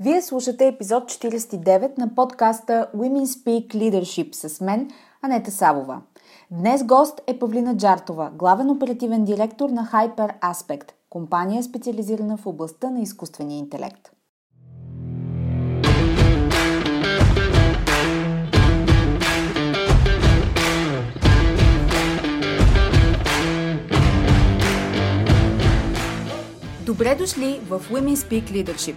Вие слушате епизод 49 на подкаста Women Speak Leadership с мен, Анета Савова. Днес гост е Павлина Джартова, главен оперативен директор на Hyper Aspect, компания специализирана в областта на изкуствения интелект. Добре дошли в Women Speak Leadership,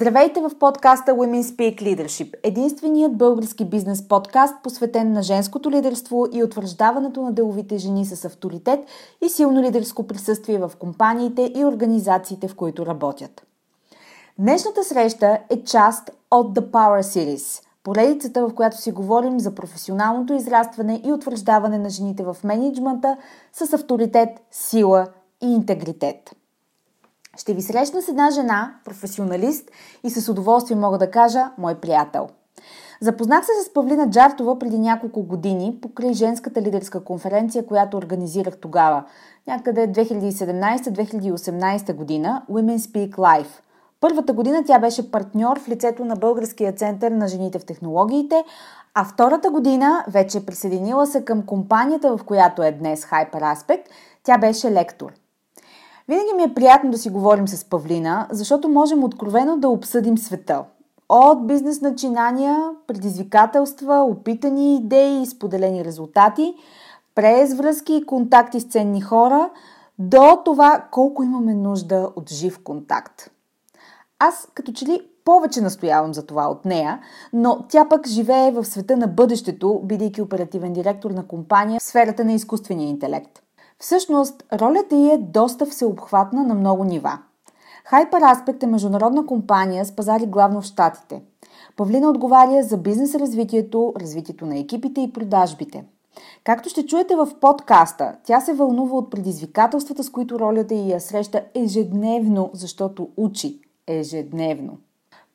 Здравейте в подкаста Women Speak Leadership, единственият български бизнес подкаст, посветен на женското лидерство и утвърждаването на деловите жени с авторитет и силно лидерско присъствие в компаниите и организациите, в които работят. Днешната среща е част от The Power Series – поредицата, в която си говорим за професионалното израстване и утвърждаване на жените в менеджмента с авторитет, сила и интегритет – ще ви срещна с една жена, професионалист и с удоволствие мога да кажа мой приятел. Запознах се с Павлина Джартова преди няколко години покрай женската лидерска конференция, която организирах тогава, някъде 2017-2018 година, Women Speak Life. Първата година тя беше партньор в лицето на Българския център на жените в технологиите, а втората година вече присъединила се към компанията, в която е днес Hyper Aspect, тя беше лектор. Винаги ми е приятно да си говорим с Павлина, защото можем откровено да обсъдим света. От бизнес начинания, предизвикателства, опитани идеи и споделени резултати, през връзки и контакти с ценни хора, до това колко имаме нужда от жив контакт. Аз като че ли повече настоявам за това от нея, но тя пък живее в света на бъдещето, бидейки оперативен директор на компания в сферата на изкуствения интелект. Всъщност, ролята й е доста всеобхватна на много нива. Hyper Aspect е международна компания с пазари главно в Штатите. Павлина отговаря за бизнес развитието, развитието на екипите и продажбите. Както ще чуете в подкаста, тя се вълнува от предизвикателствата, с които ролята й я среща ежедневно, защото учи ежедневно.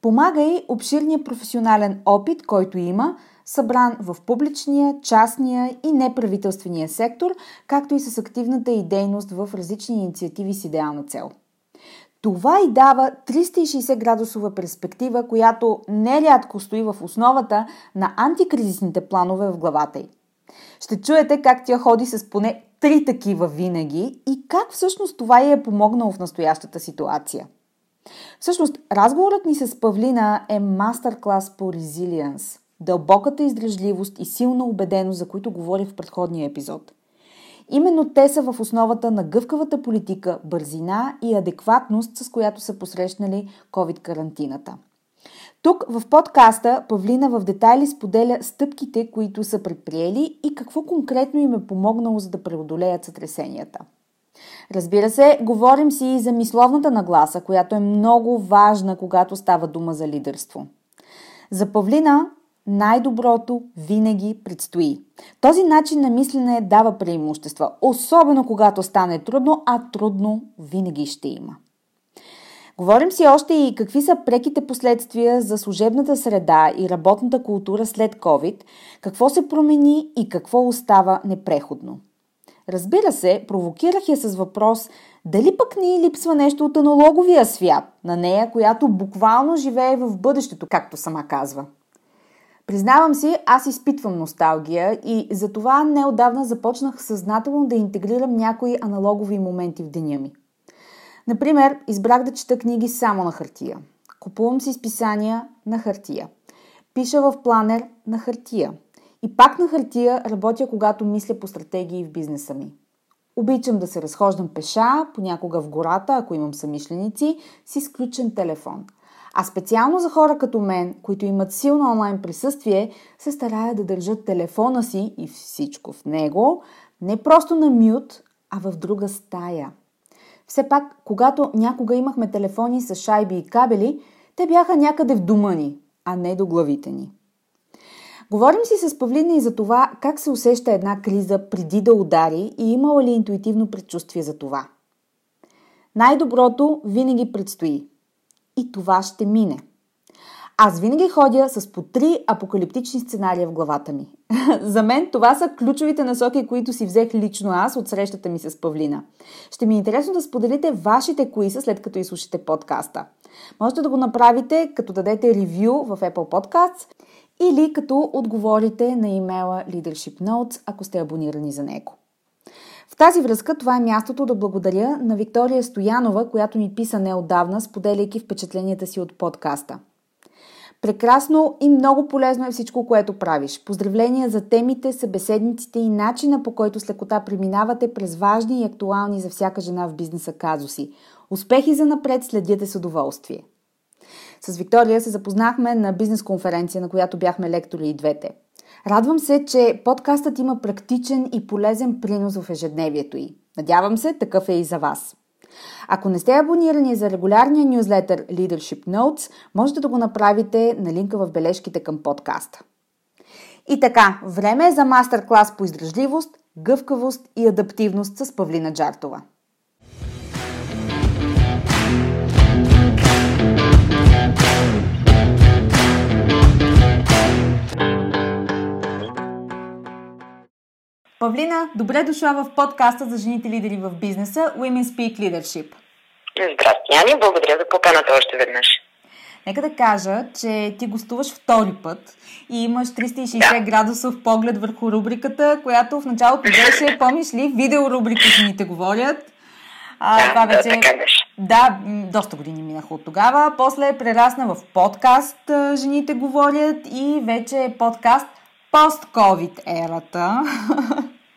Помага и обширния професионален опит, който има – събран в публичния, частния и неправителствения сектор, както и с активната и дейност в различни инициативи с идеална цел. Това и дава 360 градусова перспектива, която нерядко стои в основата на антикризисните планове в главата й. Ще чуете как тя ходи с поне три такива винаги и как всъщност това й е помогнало в настоящата ситуация. Всъщност, разговорът ни с Павлина е мастер-клас по резилиенс – дълбоката издръжливост и силна убеденост, за които говорих в предходния епизод. Именно те са в основата на гъвкавата политика, бързина и адекватност, с която са посрещнали COVID-карантината. Тук в подкаста Павлина в детайли споделя стъпките, които са предприели и какво конкретно им е помогнало за да преодолеят сътресенията. Разбира се, говорим си и за мисловната нагласа, която е много важна, когато става дума за лидерство. За Павлина най-доброто винаги предстои. Този начин на мислене дава преимущества, особено когато стане трудно, а трудно винаги ще има. Говорим си още и какви са преките последствия за служебната среда и работната култура след COVID, какво се промени и какво остава непреходно. Разбира се, провокирах я с въпрос дали пък ни липсва нещо от аналоговия свят на нея, която буквално живее в бъдещето, както сама казва – Признавам си, аз изпитвам носталгия и затова неодавна започнах съзнателно да интегрирам някои аналогови моменти в деня ми. Например, избрах да чета книги само на хартия. Купувам си списания на хартия. Пиша в планер на хартия. И пак на хартия работя, когато мисля по стратегии в бизнеса ми. Обичам да се разхождам пеша, понякога в гората, ако имам самишленици, с изключен телефон. А специално за хора като мен, които имат силно онлайн присъствие, се старая да държат телефона си и всичко в него, не просто на мют, а в друга стая. Все пак, когато някога имахме телефони с шайби и кабели, те бяха някъде в дома ни, а не до главите ни. Говорим си с Павлина и за това как се усеща една криза преди да удари и имала ли интуитивно предчувствие за това. Най-доброто винаги предстои. И това ще мине. Аз винаги ходя с по три апокалиптични сценария в главата ми. За мен това са ключовите насоки, които си взех лично аз от срещата ми с Павлина. Ще ми е интересно да споделите вашите кои са след като изслушате подкаста. Можете да го направите като дадете ревю в Apple Podcasts или като отговорите на имейла Leadership Notes, ако сте абонирани за него. В тази връзка това е мястото да благодаря на Виктория Стоянова, която ми писа неодавна, споделяйки впечатленията си от подкаста. Прекрасно и много полезно е всичко, което правиш. Поздравления за темите, събеседниците и начина по който с лекота преминавате през важни и актуални за всяка жена в бизнеса казуси. Успехи за напред, следите с удоволствие. С Виктория се запознахме на бизнес конференция, на която бяхме лектори и двете. Радвам се, че подкастът има практичен и полезен принос в ежедневието й. Надявам се, такъв е и за вас. Ако не сте абонирани за регулярния нюзлетър Leadership Notes, можете да го направите на линка в бележките към подкаста. И така, време е за мастер-клас по издръжливост, гъвкавост и адаптивност с Павлина Джартова. Павлина, добре дошла в подкаста за жените лидери в бизнеса Women Speak Leadership. Здрасти, Ани. Благодаря за поканата още веднъж. Нека да кажа, че ти гостуваш втори път и имаш 360 да. градусов поглед върху рубриката, която в началото беше, помниш ли, видеорубрика Жените говорят. А, да, това вече, да. Да, доста години минаха от тогава. После прерасна в подкаст Жените говорят и вече е подкаст пост-ковид ерата.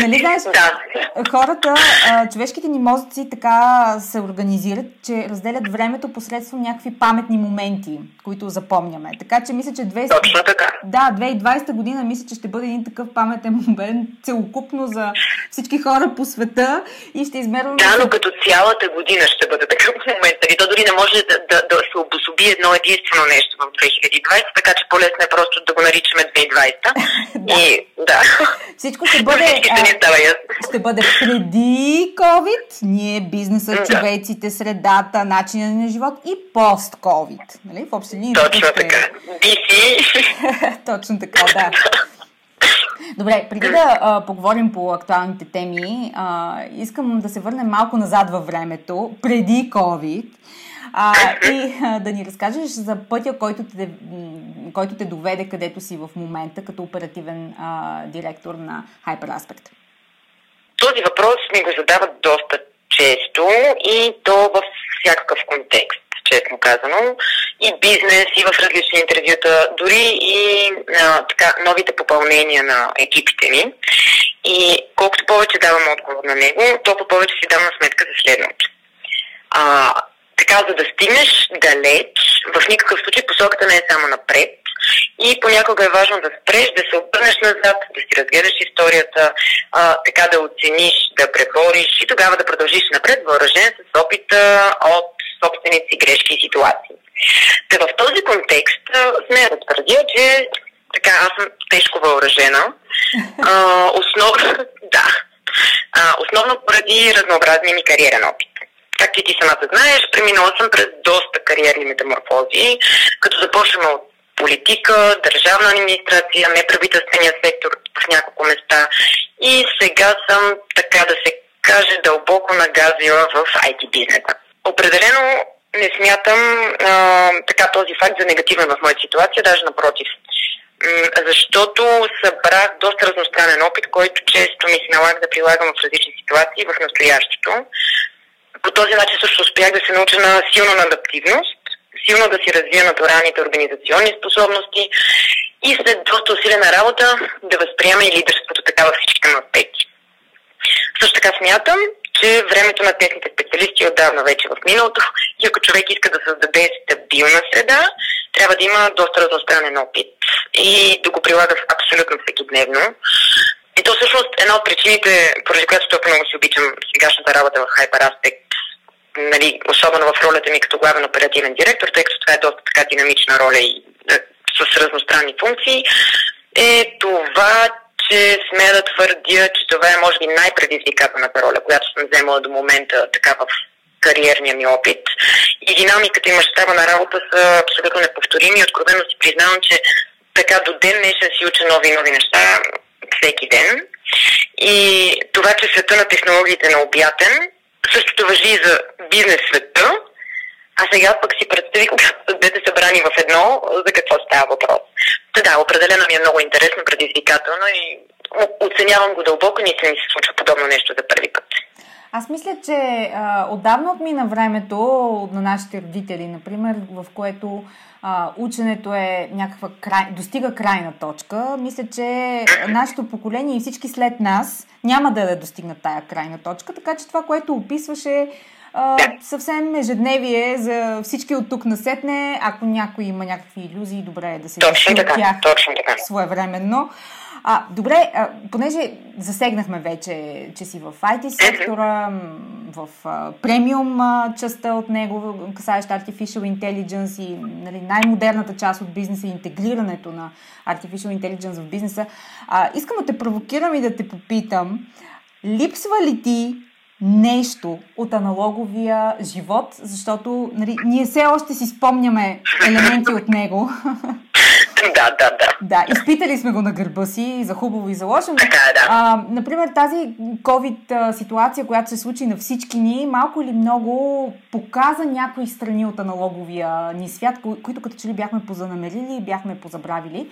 нали знаеш, да. хората, човешките ни мозъци така се организират, че разделят времето посредством някакви паметни моменти, които запомняме. Така че мисля, че 20... Точно така. Да, 2020 година мисля, че ще бъде един такъв паметен момент, целокупно за всички хора по света и ще измерваме... Да, но като цялата година ще бъде такъв момент. Нали? То дори не може да, да, да се обособи едно единствено нещо в 2020, така че по-лесно е просто да го наричаме 2020. да. И да. Всичко ще бъде, а, ще бъде преди COVID, ние бизнеса, да. човеците, средата, начина на живот и пост-COVID. Нали? В общи линии. Точно така. BC. Точно така, да. Добре, преди да а, поговорим по актуалните теми, а, искам да се върнем малко назад във времето, преди COVID. А, и да ни разкажеш за пътя, който те, който те доведе където си в момента като оперативен а, директор на Hyperaspect. Този въпрос ми го задават доста често и то в всякакъв контекст, честно казано. И бизнес, и в различни интервюта, дори и а, така, новите попълнения на екипите ми. И колкото повече давам отговор на него, толкова повече си давам сметка за следното. А, така, за да стигнеш далеч, в никакъв случай посоката не е само напред. И понякога е важно да спреш, да се обърнеш назад, да си разгледаш историята, а, така да оцениш, да пребориш и тогава да продължиш напред, въоръжен с опита от собствените си грешки и ситуации. Та в този контекст смея да твърдя, че така, аз съм тежко въоръжена. А, основно, да, а, основно поради разнообразния ми кариерен опит както и ти самата знаеш, преминала съм през доста кариерни метаморфози, като започваме от политика, държавна администрация, неправителствения сектор в няколко места и сега съм, така да се каже, дълбоко нагазила в IT бизнеса. Определено не смятам а, така този факт за негативен в моята ситуация, даже напротив. Защото събрах доста разностранен опит, който често ми се налага да прилагам в различни ситуации в настоящето. По този начин също успях да се науча на силна адаптивност, силно да си развия натуралните организационни способности и след доста усилена работа да възприема и лидерството така във всичките му аспекти. Също така смятам, че времето на техните специалисти е отдавна вече в миналото и ако човек иска да създаде стабилна среда, трябва да има доста разностранен опит и да го прилага абсолютно всеки дневно. И то всъщност една от причините, поради която толкова много си обичам сегашната работа в Hyper Aspect, нали, особено в ролята ми като главен оперативен директор, тъй като това е доста така динамична роля и е, с разностранни функции, е това, че смея да твърдя, че това е може би най-предизвикателната роля, която съм вземала до момента така в кариерния ми опит. И динамиката и мащаба на работа са абсолютно неповторими. Откровено си признавам, че така до ден днешен си уча нови и нови неща всеки ден. И това, че света на технологиите е необятен, същото въжи и за бизнес света, а сега пък си представих, когато двете събрани в едно, за какво става въпрос. Та да, определено ми е много интересно, предизвикателно и оценявам го дълбоко, ни се ми се случва подобно нещо за първи път. Аз мисля, че а, отдавна отмина времето на нашите родители, например, в което а, ученето е някаква край, достига крайна точка. Мисля, че нашето поколение и всички след нас няма да я достигнат тая крайна точка, така че това, което описваше а, съвсем ежедневие за всички от тук насетне, ако някой има някакви иллюзии, добре е да се точно така, тях точно така. своевременно. А, добре, а, понеже засегнахме вече, че си в IT сектора, в а, премиум а, частта от него, касаеща Artificial Intelligence и нали, най-модерната част от бизнеса, интегрирането на Artificial Intelligence в бизнеса, а, искам да те провокирам и да те попитам, липсва ли ти нещо от аналоговия живот, защото нали, ние все още си спомняме елементи от него. Да, да, да. Да, изпитали сме го на гърба си, за хубаво и за лошо. Така е, да. А, например, тази COVID ситуация, която се случи на всички ни, малко или много показа някои страни от аналоговия ни свят, които като че ли бяхме позанамерили и бяхме позабравили.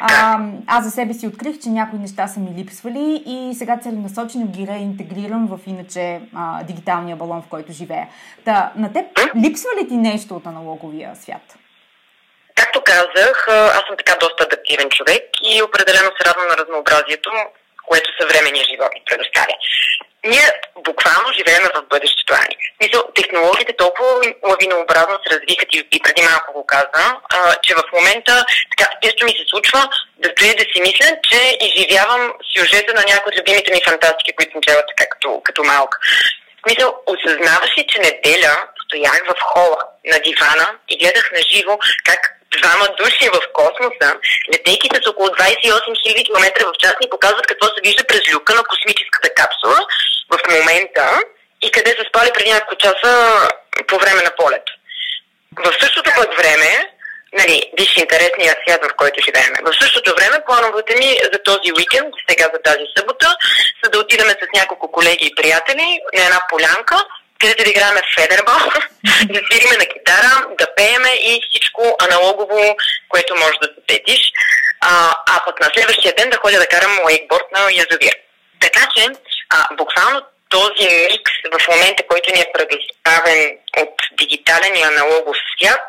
А, аз за себе си открих, че някои неща са ми липсвали и сега целенасочено ги реинтегрирам в иначе а, дигиталния балон, в който живея. Та, на теб липсва ли ти нещо от аналоговия свят? Както казах, аз съм така доста адаптивен човек и определено се радвам на разнообразието, което съвременния живот ни предоставя. Ние буквално живеем в бъдещето, Ани. Мисъл, технологиите толкова лавинообразно се развихат и, и преди малко го каза, а, че в момента така често ми се случва да стоя да си мисля, че изживявам сюжета на някои от любимите ми фантастики, които съм чела така като, като малка. В смисъл, осъзнаваш ли, че неделя стоях в хола на дивана и гледах на живо как двама души в космоса, летейките с около 28 000 км в час ни показват какво се вижда през люка на космическата капсула в момента и къде са спали преди няколко часа по време на полет. В същото пък време, нали, виж интересния свят, в който живеем. В същото време плановете ми за този уикенд, сега за тази събота, са да отидем с няколко колеги и приятели на една полянка, където да играем в федербол, да свириме на китара, да пееме и всичко аналогово, което може да се сетиш. А, а пък на следващия ден да ходя да карам лейкборд на язовир. Така че, а, буквално този микс в момента, който ни е предоставен от дигитален и аналогов свят,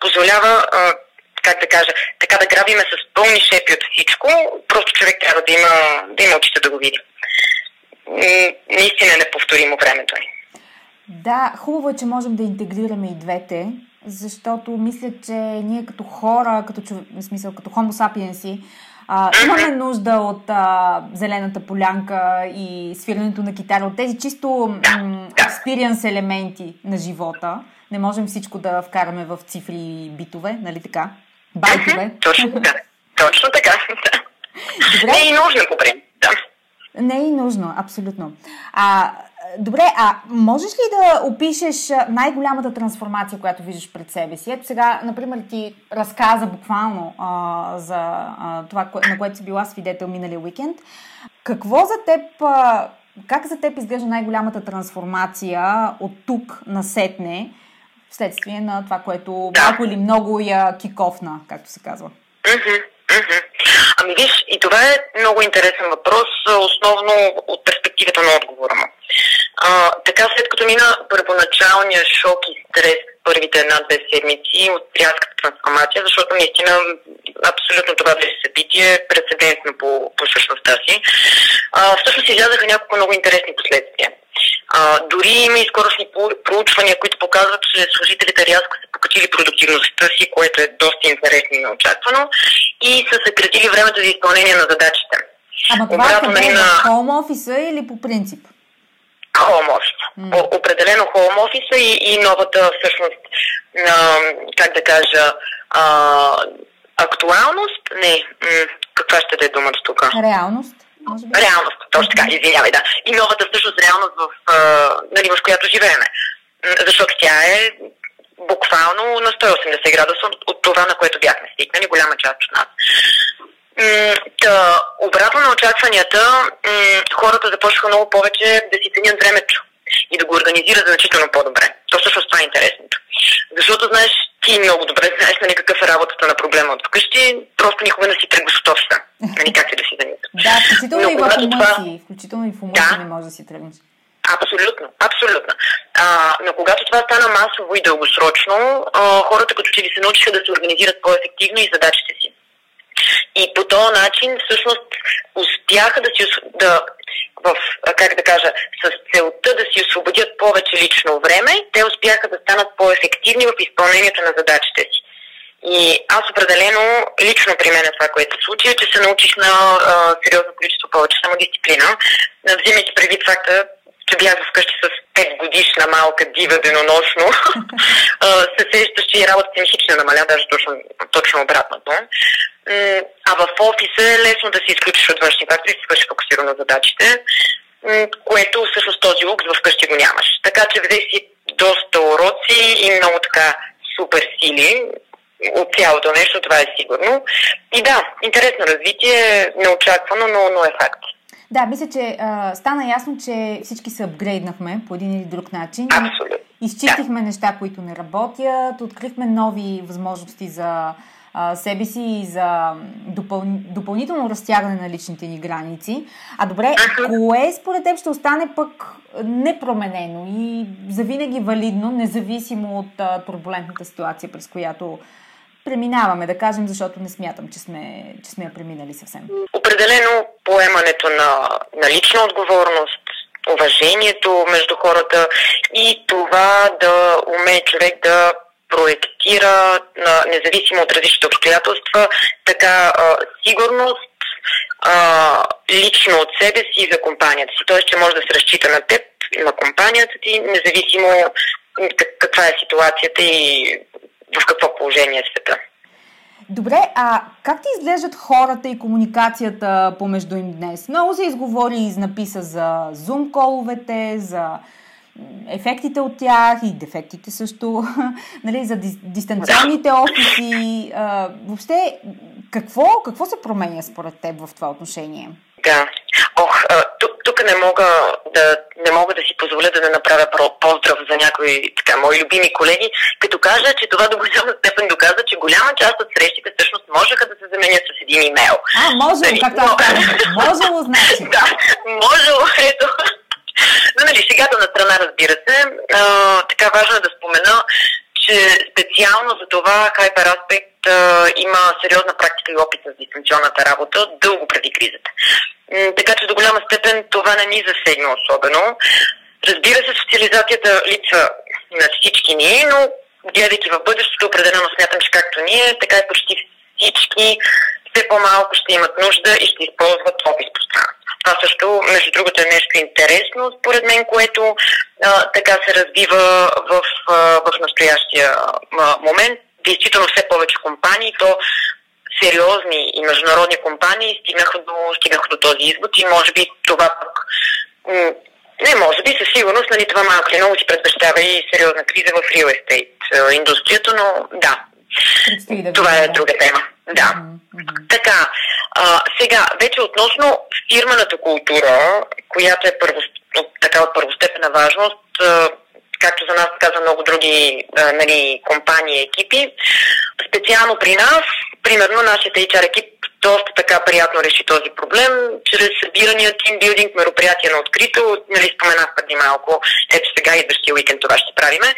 позволява а, как да кажа, така да грабиме с пълни шепи от всичко, просто човек трябва да има, да има очите да го види. Наистина неповторимо времето ни. Да, хубаво е, че можем да интегрираме и двете, защото мисля, че ние като хора, като човек, в смисъл като сапиенси, а, имаме нужда от а, зелената полянка и свирането на китара, от тези чисто експириенс елементи на живота. Не можем всичко да вкараме в цифри и битове, нали така? Байтове. Точно така. Точно така. Добре. Не е и нужно, по да. Не е и нужно, абсолютно. А, Добре, а можеш ли да опишеш най-голямата трансформация, която виждаш пред себе си? Ето сега, например, ти разказа буквално а, за а, това, на което си била свидетел миналия уикенд. Какво за теб, а, как за теб изглежда най-голямата трансформация от тук на сетне вследствие на това, което да. малко или много я кикофна, както се казва. Mm-hmm. Mm-hmm. Ами виж, и това е много интересен въпрос, основно от перспективата на отговора му. А, така, след като мина първоначалния шок и стрес първите една-две седмици от рязката трансформация, защото наистина абсолютно това беше събитие, прецедентно по, по същността си. А, всъщност излязаха няколко много интересни последствия. А, дори има и скорошни проучвания, които показват, че служителите рязко са покачили продуктивността си, което е доста интересно и неочаквано, и са съкратили времето за изпълнение на задачите. Ама това Обратно, е на хоум офиса или по принцип? Хоум офиса. Mm. Определено хоум офиса и, и новата всъщност, а, как да кажа, а, актуалност, не, м- каква ще да е думата тук? Реалност. Може би. Реалност, точно така, извинявай, да. И новата всъщност реалност, в, а, нали, в която живееме. Защото тя е буквално на 180 градуса от, от това, на което бяхме стигнали, голяма част от нас. Та, обратно на очакванията, хората започнаха много повече да си ценят времето и да го организират значително по-добре. То всъщност това е интересното. Защото знаеш, ти много добре знаеш нали, какъв е работата на проблема от вкъщи, просто никога не си от офиса. Нали, как ти да си занимаваш. Да, включително и в си. Включително и в да, не може да си тръгнеш. Абсолютно, абсолютно. А, но когато това стана масово и дългосрочно, а, хората като че ли се научиха да се организират по-ефективно и задачите си. И по този начин всъщност успяха да си да, в, как да кажа, с целта да си освободят повече лично време, те успяха да станат по-ефективни в изпълнението на задачите си. И аз определено, лично при мен е това, което се случи, е, че се научих на а, сериозно количество повече самодисциплина, взимайки предвид факта, че бях вкъщи с 5 годишна малка дива денонощно, се сещаш, че и работата ми хич не намаля, даже точно, точно обратното. А в офиса е лесно да се изключиш от външни фактори и си свърши фокусирано задачите, което всъщност този лукс вкъщи го нямаш. Така че взе си доста уроци и много така супер сили от цялото нещо, това е сигурно. И да, интересно развитие, неочаквано, но, но е факт. Да, мисля, че а, стана ясно, че всички се апгрейднахме по един или друг начин. Абсолютно. Изчистихме да. неща, които не работят, открихме нови възможности за а, себе си и за допъл... допълнително разтягане на личните ни граници. А добре, кое според теб ще остане пък непроменено и завинаги валидно, независимо от а, турбулентната ситуация, през която преминаваме, да кажем, защото не смятам, че сме, че сме я преминали съвсем. Определено поемането на, на лична отговорност, уважението между хората и това да умее човек да проектира, на, независимо от различните обстоятелства, така а, сигурност а, лично от себе си и за компанията си. Тоест, че може да се разчита на теб, на компанията ти, независимо каква е ситуацията и в какво положение е света. Добре, а как ти изглеждат хората и комуникацията помежду им днес? Много се изговори и написа за зум коловете, за ефектите от тях и дефектите също, нали, за дистанционните офиси. А, въобще, какво, какво се променя според теб в това отношение? Да. Ох, тук не мога да, не мога да си позволя да не направя поздрав за някои така, мои любими колеги, като кажа, че това до голяма степен доказва, че голяма част от срещите всъщност можеха да се заменят с един имейл. А, може, нали, както но... Можело, значи. да, можело, ето. Но, нали, шегата на страна, разбира се. А, така важно е да спомена, че специално за това Hyper Aspect а, има сериозна практика и опит с дистанционната работа дълго преди кризата. Така че до голяма степен това не ни засегна особено. Разбира се, социализацията лица на всички ние, но гледайки в бъдещето, определено смятам, че както ние, така и почти всички все по-малко ще имат нужда и ще използват офис пространство. Това също, между другото, е нещо интересно, според мен, което а, така се развива в, а, в настоящия а, момент. Действително все повече компании, то сериозни и международни компании стигнаха до, стигнаха до този извод и може би това пък не, може би със сигурност, нали, това малко или много си предвещава и сериозна криза в real estate индустрията, но да, да това е друга тема. Да. Mm-hmm. Така, а, сега, вече относно фирмената култура, която е първо, така от първостепена важност, както за нас, така за много други а, нали, компании и екипи. Специално при нас, примерно, нашия HR екип доста така приятно реши този проблем, чрез събирания тимбилдинг, мероприятия на открито, нали споменах преди малко, ето сега идващия уикенд това ще правиме,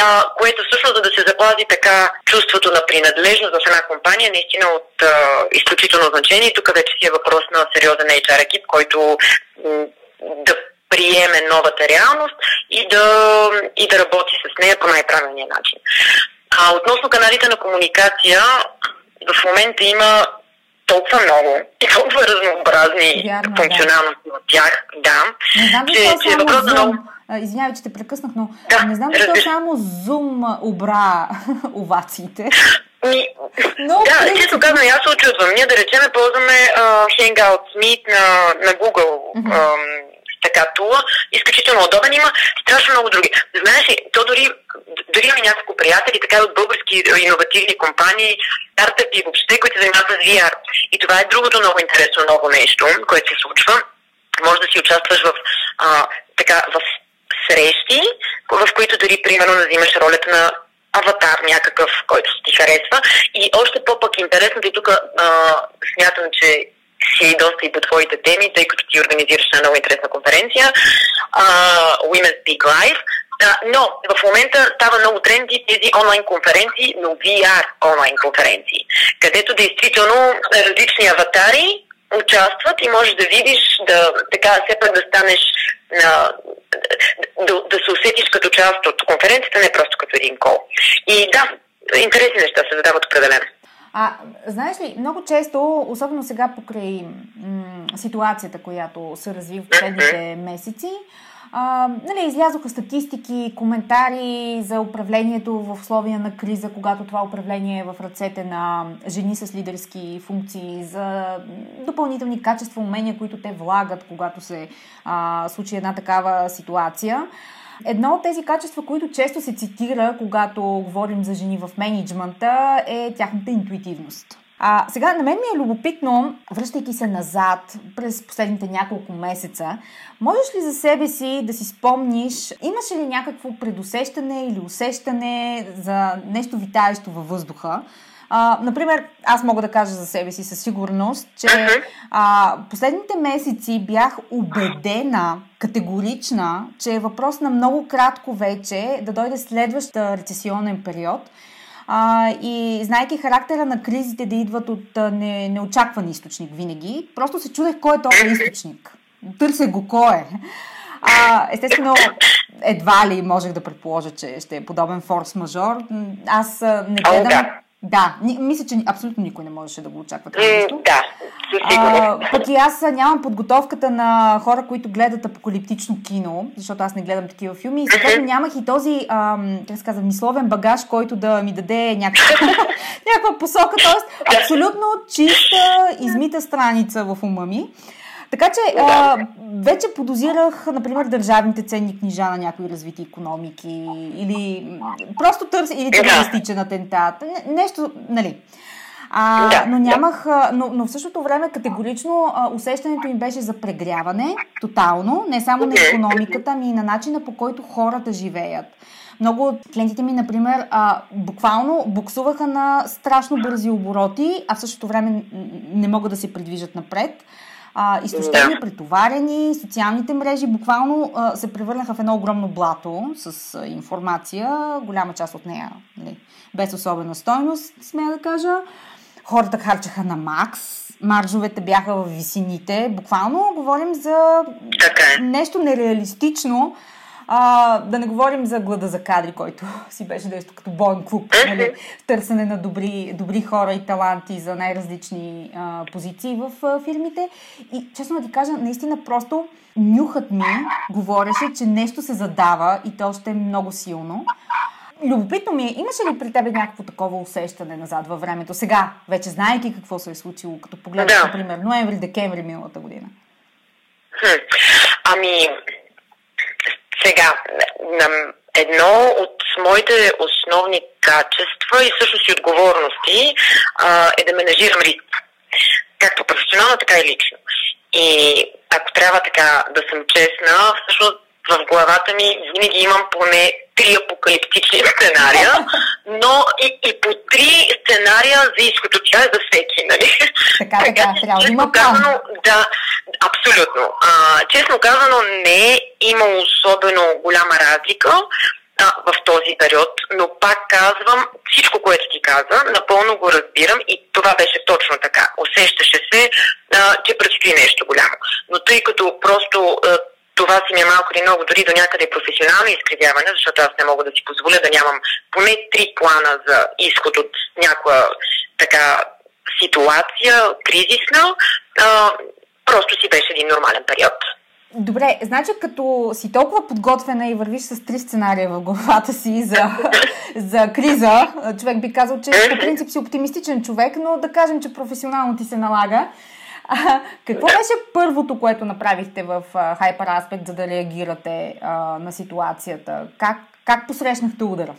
а, което всъщност да се запази така чувството на принадлежност в една компания, наистина от а, изключително значение. Тук вече си е въпрос на сериозен HR екип, който м- да приеме новата реалност и да, и да работи с нея по най-правилния начин. А относно каналите на комуникация, в момента има толкова много и толкова разнообразни Вярно, функционалности да. от тях, да. Не знам че, че е въпрос много... Извинявай, че те прекъснах, но да, не знам защо само Zoom обра овациите. Ми, но, да, често казвам, аз се очудвам. Ние да речеме ползваме uh, Hangouts, Meet на, на Google, uh-huh. uh, така тула, изключително удобен. Има страшно много други. Знаеш ли, то дори, дори има няколко приятели, така от български иновативни компании, стартъпи въобще, които занимават с VR. И това е другото много интересно ново нещо, което се случва. Може да си участваш в, а, така, в срещи, в които дори, примерно, да взимаш ролята на аватар някакъв, който ти харесва. И още по-пък интересно, и тук смятам, че си доста и по твоите теми, тъй като ти организираш една много интересна конференция, uh, Women Speak Live. Uh, но в момента става много тренди тези онлайн конференции, но VR онлайн конференции, където действително различни аватари участват и можеш да видиш, да, така все пак да станеш на, да, да се усетиш като част от конференцията, не просто като един кол. И да, интересни неща се задават определено. А, знаеш ли, много често, особено сега покрай м- ситуацията, която се разви в последните месеци, а, нали, излязоха статистики, коментари за управлението в условия на криза, когато това управление е в ръцете на жени с лидерски функции, за допълнителни качества, умения, които те влагат, когато се а, случи една такава ситуация. Едно от тези качества, които често се цитира, когато говорим за жени в менеджмента, е тяхната интуитивност. А сега на мен ми е любопитно, връщайки се назад през последните няколко месеца, можеш ли за себе си да си спомниш, имаше ли някакво предусещане или усещане за нещо витаещо във въздуха, а, например, аз мога да кажа за себе си със сигурност, че а, последните месеци бях убедена, категорична, че е въпрос на много кратко вече да дойде следваща рецесионен период. А, и знайки характера на кризите да идват от не, неочакван източник винаги, просто се чудех кой е този източник. Търся го кой е. А, естествено, едва ли можех да предположа, че ще е подобен форс-мажор. Аз не гледам... Да, мисля, че абсолютно никой не можеше да го очаква това нещо. Да, а, пък и аз нямам подготовката на хора, които гледат апокалиптично кино, защото аз не гледам такива филми и съответно нямах и този, ам, как се казва, мисловен багаж, който да ми даде някаква, някаква посока, т.е. абсолютно чиста, измита страница в ума ми. Така че а, вече подозирах, например, държавните ценни книжа на някои развити економики или просто търся или терористичен атентат. Нещо, нали. А, да, но нямах, но, но в същото време категорично а, усещането ми беше за прегряване, тотално, не само на економиката, ми и на начина по който хората живеят. Много от клиентите ми, например, а, буквално буксуваха на страшно бързи обороти, а в същото време не могат да се придвижат напред а, изтощени, да. претоварени, социалните мрежи буквално а, се превърнаха в едно огромно блато с а, информация, голяма част от нея нали, без особена стойност, смея да кажа. Хората харчаха на макс, маржовете бяха в висините. Буквално говорим за е. нещо нереалистично, а, да не говорим за глада за кадри, който си беше нещо като боен клуб, нали, търсене на добри, добри хора и таланти за най-различни а, позиции в а, фирмите. И честно да ти кажа, наистина просто нюхът ми говореше, че нещо се задава и то още е много силно. Любопитно ми е, имаше ли при тебе някакво такова усещане назад във времето? Сега, вече знаеки какво се е случило, като погледнеш, да. например, ноември-декември миналата година. Хм. Ами, сега, на едно от моите основни качества и също си отговорности а, е да менажирам риск. Както професионално, така и лично. И ако трябва така да съм честна, всъщност в главата ми винаги имам поне три апокалиптични сценария, но и, и по три сценария за изход от тя за всеки, нали? Така, така, трябва да има казано, да, абсолютно. А, честно казано, не е имало особено голяма разлика а, в този период, но пак казвам, всичко, което ти каза, напълно го разбирам и това беше точно така. Усещаше се, а, че предстои нещо голямо. Но тъй като просто а, това си ми е малко или много, дори до някъде професионално изкривяване, защото аз не мога да си позволя да нямам поне три плана за изход от някаква така ситуация, кризисна. А, просто си беше един нормален период. Добре, значи като си толкова подготвена и вървиш с три сценария в главата си за, за криза, човек би казал, че по принцип си оптимистичен човек, но да кажем, че професионално ти се налага. А, какво беше първото, което направихте в Hyper за да реагирате а, на ситуацията? Как, как посрещнахте удара?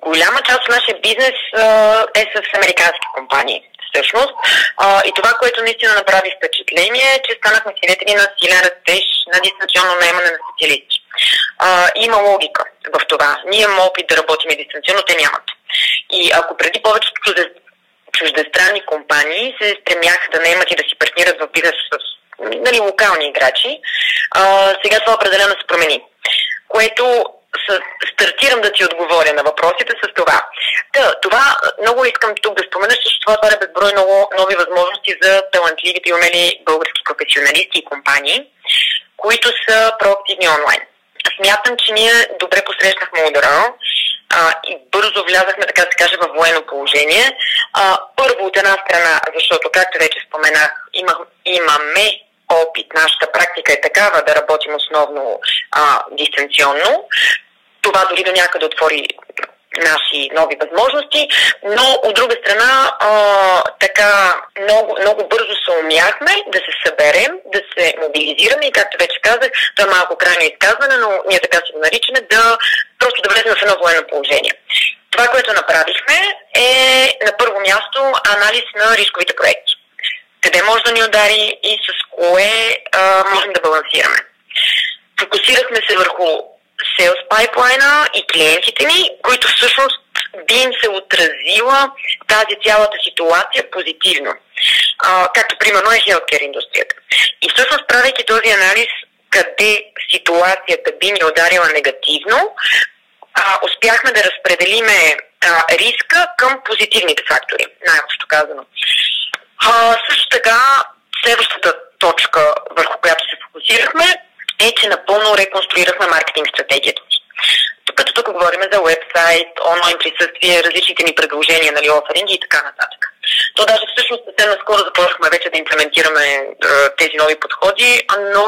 Голяма част от нашия бизнес а, е с американски компании всъщност. А, и това, което наистина направи впечатление, е, че станахме свидетели на силен растеж на дистанционно наемане на специалисти. Има логика в това. Ние имаме опит да работим дистанционно, те нямат. И ако преди повечето чуждестранни компании се стремяха да наемат и да си партнират в бизнес с нали, локални играчи, а, сега това определено се промени. Което стартирам да ти отговоря на въпросите с това. Та, това много искам тук да спомена, че това отваря безброй много нови възможности за талантливите и умели български професионалисти и компании, които са проактивни онлайн. Смятам, че ние добре посрещнахме удара а, и бързо влязахме, така да се каже, в военно положение. А, първо от една страна, защото, както вече споменах, има, имаме опит, нашата практика е такава да работим основно а, дистанционно. Това дори до някъде отвори наши нови възможности, но от друга страна а, така много, много бързо се умяхме да се съберем, да се мобилизираме и както вече казах, това е малко крайно изказване, но ние така си го наричаме, да просто да влезем в едно военно положение. Това, което направихме е на първо място анализ на рисковите проекти. Къде може да ни удари и с кое а, можем да балансираме. Фокусирахме се върху sales pipeline и клиентите ни, които всъщност би им се отразила тази цялата ситуация позитивно. А, както примерно е healthcare индустрията. И всъщност правейки този анализ къде ситуацията би ни ударила негативно, а, успяхме да разпределиме а, риска към позитивните фактори, най-общо казано. А, също така, следващата точка, върху която се фокусирахме, е, че напълно реконструирахме маркетинг стратегията си. Като тук говорим за вебсайт, онлайн присъствие, различните ни предложения, нали, оферинги и така нататък. То даже всъщност съвсем наскоро започнахме вече да имплементираме е, тези нови подходи, но,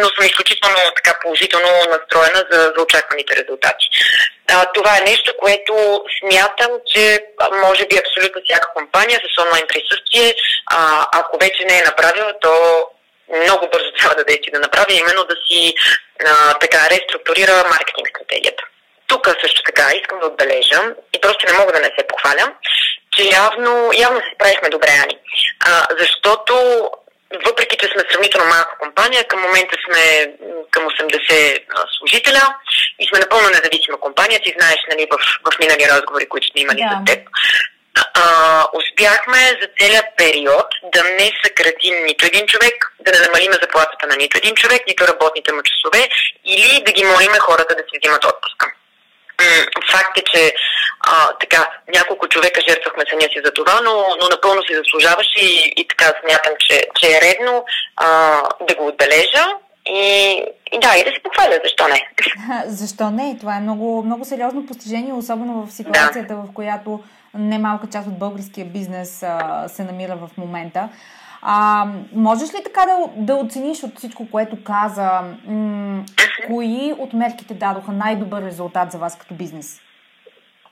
но съм изключително така положително настроена за, за очакваните резултати. А, това е нещо, което смятам, че може би абсолютно всяка компания с онлайн присъствие, а, ако вече не е направила, то много бързо трябва да действа да направи, именно да си а, така реструктурира маркетинг стратегията. Тук също така искам да отбележа и просто не мога да не се похваля, че явно, явно се справихме добре, Ани. А, защото въпреки, че сме сравнително малка компания, към момента сме към 80 служителя и сме напълно независима компания. Ти знаеш, нали, в, в минали разговори, които сме имали yeah. с теб, а, успяхме за целият период да не съкратим нито един човек, да не намалиме заплатата на нито един човек, нито работните му часове или да ги молиме хората да си взимат отпуска. Факт е, че а, така, няколко човека жертвахме съня си за това, но, но напълно си заслужаваше и, и така смятам, че, че е редно а, да го отбележа и, и да, и да се похваля, защо не? защо не? Това е много, много сериозно постижение, особено в ситуацията, да. в която немалка част от българския бизнес а, се намира в момента. А, можеш ли така да, да оцениш от всичко, което каза, м- кои от мерките дадоха най-добър резултат за вас като бизнес?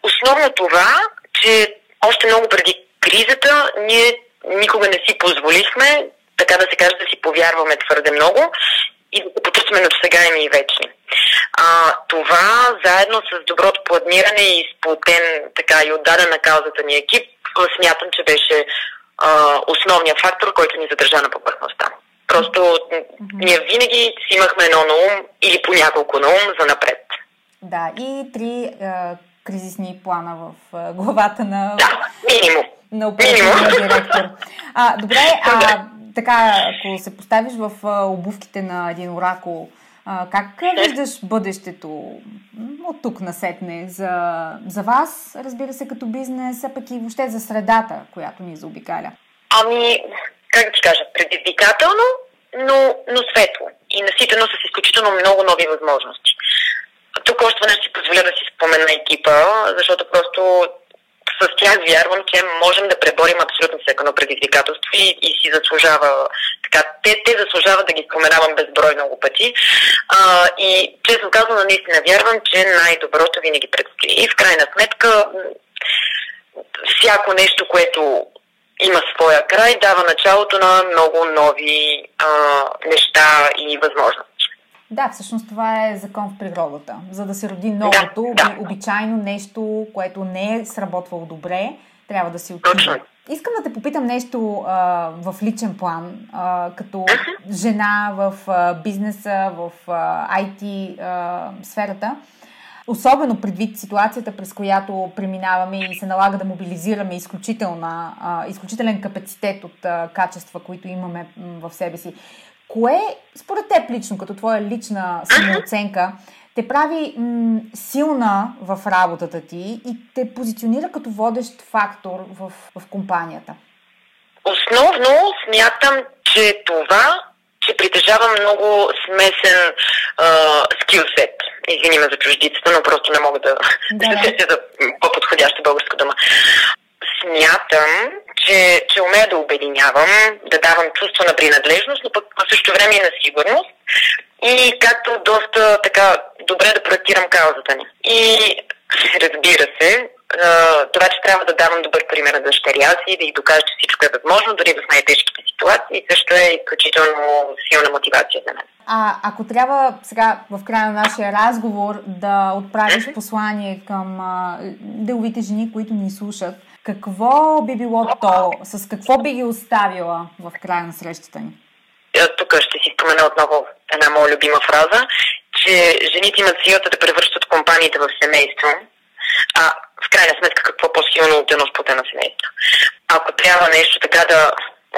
Основно това, че още много преди кризата ние никога не си позволихме, така да се каже, да си повярваме твърде много и да почувстваме на досегаеми и вечни. А, това, заедно с доброто планиране и сплотен така и отдаден на каузата ни екип, смятам, че беше а, основният фактор, който ни задържа на повърхността. Просто mm-hmm. ние винаги си имахме едно на ум или по няколко на ум за напред. Да, и три е, кризисни плана в е, главата на... Да, минимум. На оперативния директор. А, добре, а, така, ако се поставиш в обувките на един оракул, а, как виждаш бъдещето от тук насетне за, за вас, разбира се, като бизнес, а пък и въобще за средата, която ни заобикаля? Ами, как да ти кажа, предизвикателно, но, но светло и наситено с изключително много нови възможности. Тук още веднъж си позволя да си спомена екипа, защото просто с тях вярвам, че можем да преборим абсолютно всяко едно предизвикателство и, и си заслужава така. Те, те заслужават да ги споменавам безброй много пъти. А, и честно казано, наистина вярвам, че най-доброто винаги предстои. И в крайна сметка, всяко нещо, което има своя край, дава началото на много нови а, неща и възможности. Да, всъщност това е закон в природата. За да се роди новото, да, да. обичайно нещо, което не е сработвало добре, трябва да си отиде. Искам да те попитам нещо а, в личен план, а, като жена в а, бизнеса, в а, IT а, сферата. Особено предвид ситуацията, през която преминаваме и се налага да мобилизираме изключителна, а, изключителен капацитет от а, качества, които имаме в себе си. Кое, според теб лично, като твоя лична самооценка, те прави м- силна в работата ти и те позиционира като водещ фактор в, в компанията? Основно смятам, че това, че притежавам много смесен скилсет. Извини ме за чуждицата, но просто не мога да, да. се сетя за по-подходяща българска дума. Смятам, че, че умея да обединявам, да давам чувство на принадлежност, но пък в същото време и на сигурност. И както доста така добре да проектирам каузата ни. И разбира се, това, че трябва да давам добър пример на дъщеря си, да й докажа, че всичко е възможно, дори в най-тежките ситуации, също е изключително силна мотивация за мен. А ако трябва сега в края на нашия разговор да отправиш послание към деловите жени, които ни слушат, какво би било то? С какво би ги оставила в края на срещата ни? Е, тук ще си спомена отново една моя любима фраза, че жените имат силата да превръщат компаниите в семейство, а в крайна сметка какво по-силно от едно сплотено семейство. Ако трябва нещо така да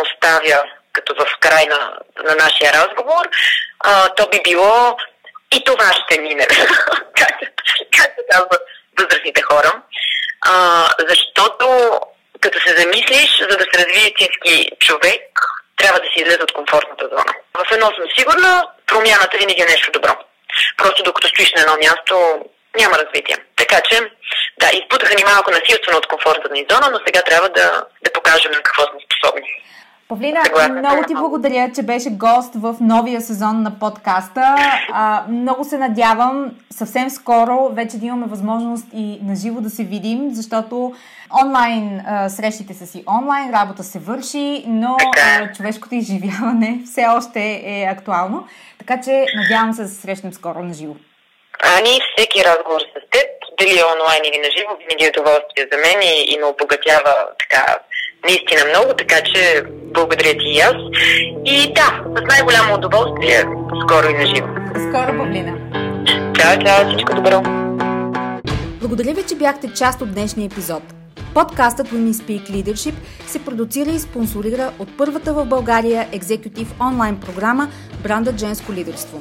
оставя като в край на, на нашия разговор, а, то би било и това ще мине. как, как се казва възрастните хора а, защото като се замислиш, за да се развие истински човек, трябва да си излезе от комфортната зона. В едно съм сигурна, промяната винаги е нещо добро. Просто докато стоиш на едно място, няма развитие. Така че, да, изпутаха ни малко насилствено от комфортната ни зона, но сега трябва да, да покажем на какво сме способни. Павлина, много ти благодаря, че беше гост в новия сезон на подкаста. А, много се надявам съвсем скоро вече да имаме възможност и на живо да се видим, защото онлайн а, срещите са си онлайн, работа се върши, но а, човешкото изживяване все още е актуално. Така че надявам се да се срещнем скоро на живо. Ани, всеки разговор с теб, дали е онлайн или на живо, винаги е удоволствие за мен и, и ме обогатява така наистина много, така че благодаря ти и аз. И да, с най-голямо удоволствие, скоро и на живо. Скоро, Павлина. Чао, чао, всичко добро. Благодаря ви, че бяхте част от днешния епизод. Подкастът Women Speak Leadership се продуцира и спонсорира от първата в България екзекутив онлайн програма Бранда Женско лидерство.